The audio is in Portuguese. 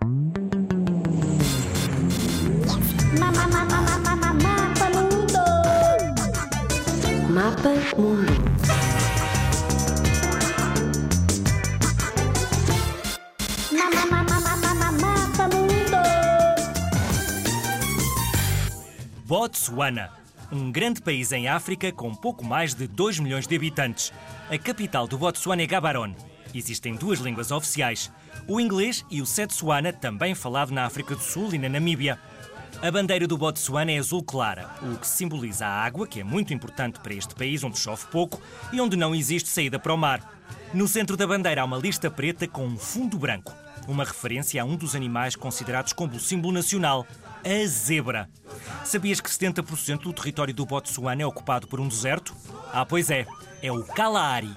Mapa Mundo. Mapa Mundo. Mapa Mundo. Botsuana, um grande país em África com pouco mais de 2 milhões de habitantes. A capital do Botsuana é Gaborone. Existem duas línguas oficiais, o inglês e o Setsuana, também falado na África do Sul e na Namíbia. A bandeira do Botsuana é azul clara, o que simboliza a água, que é muito importante para este país onde chove pouco e onde não existe saída para o mar. No centro da bandeira há uma lista preta com um fundo branco, uma referência a um dos animais considerados como o símbolo nacional, a zebra. Sabias que 70% do território do Botsuana é ocupado por um deserto? Ah, pois é, é o Kalahari.